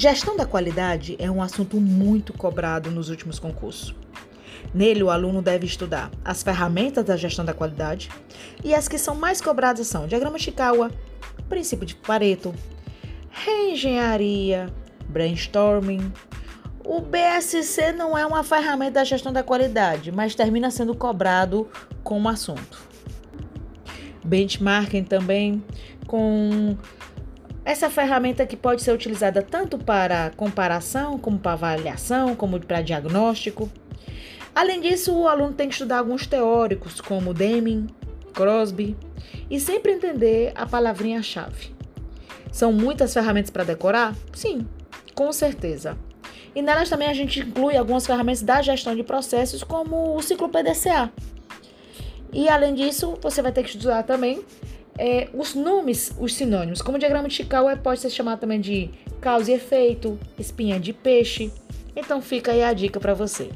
Gestão da qualidade é um assunto muito cobrado nos últimos concursos. Nele, o aluno deve estudar as ferramentas da gestão da qualidade e as que são mais cobradas são diagrama Chikawa, princípio de Pareto, reengenharia, brainstorming. O BSC não é uma ferramenta da gestão da qualidade, mas termina sendo cobrado como assunto. Benchmarking também com essa ferramenta que pode ser utilizada tanto para comparação, como para avaliação, como para diagnóstico. Além disso, o aluno tem que estudar alguns teóricos, como Deming, Crosby, e sempre entender a palavrinha-chave. São muitas ferramentas para decorar? Sim, com certeza. E nelas também a gente inclui algumas ferramentas da gestão de processos, como o ciclo PDCA. E além disso, você vai ter que estudar também é, os nomes, os sinônimos, como diagrama de Chicago pode ser chamado também de causa e efeito, espinha de peixe. Então fica aí a dica para você.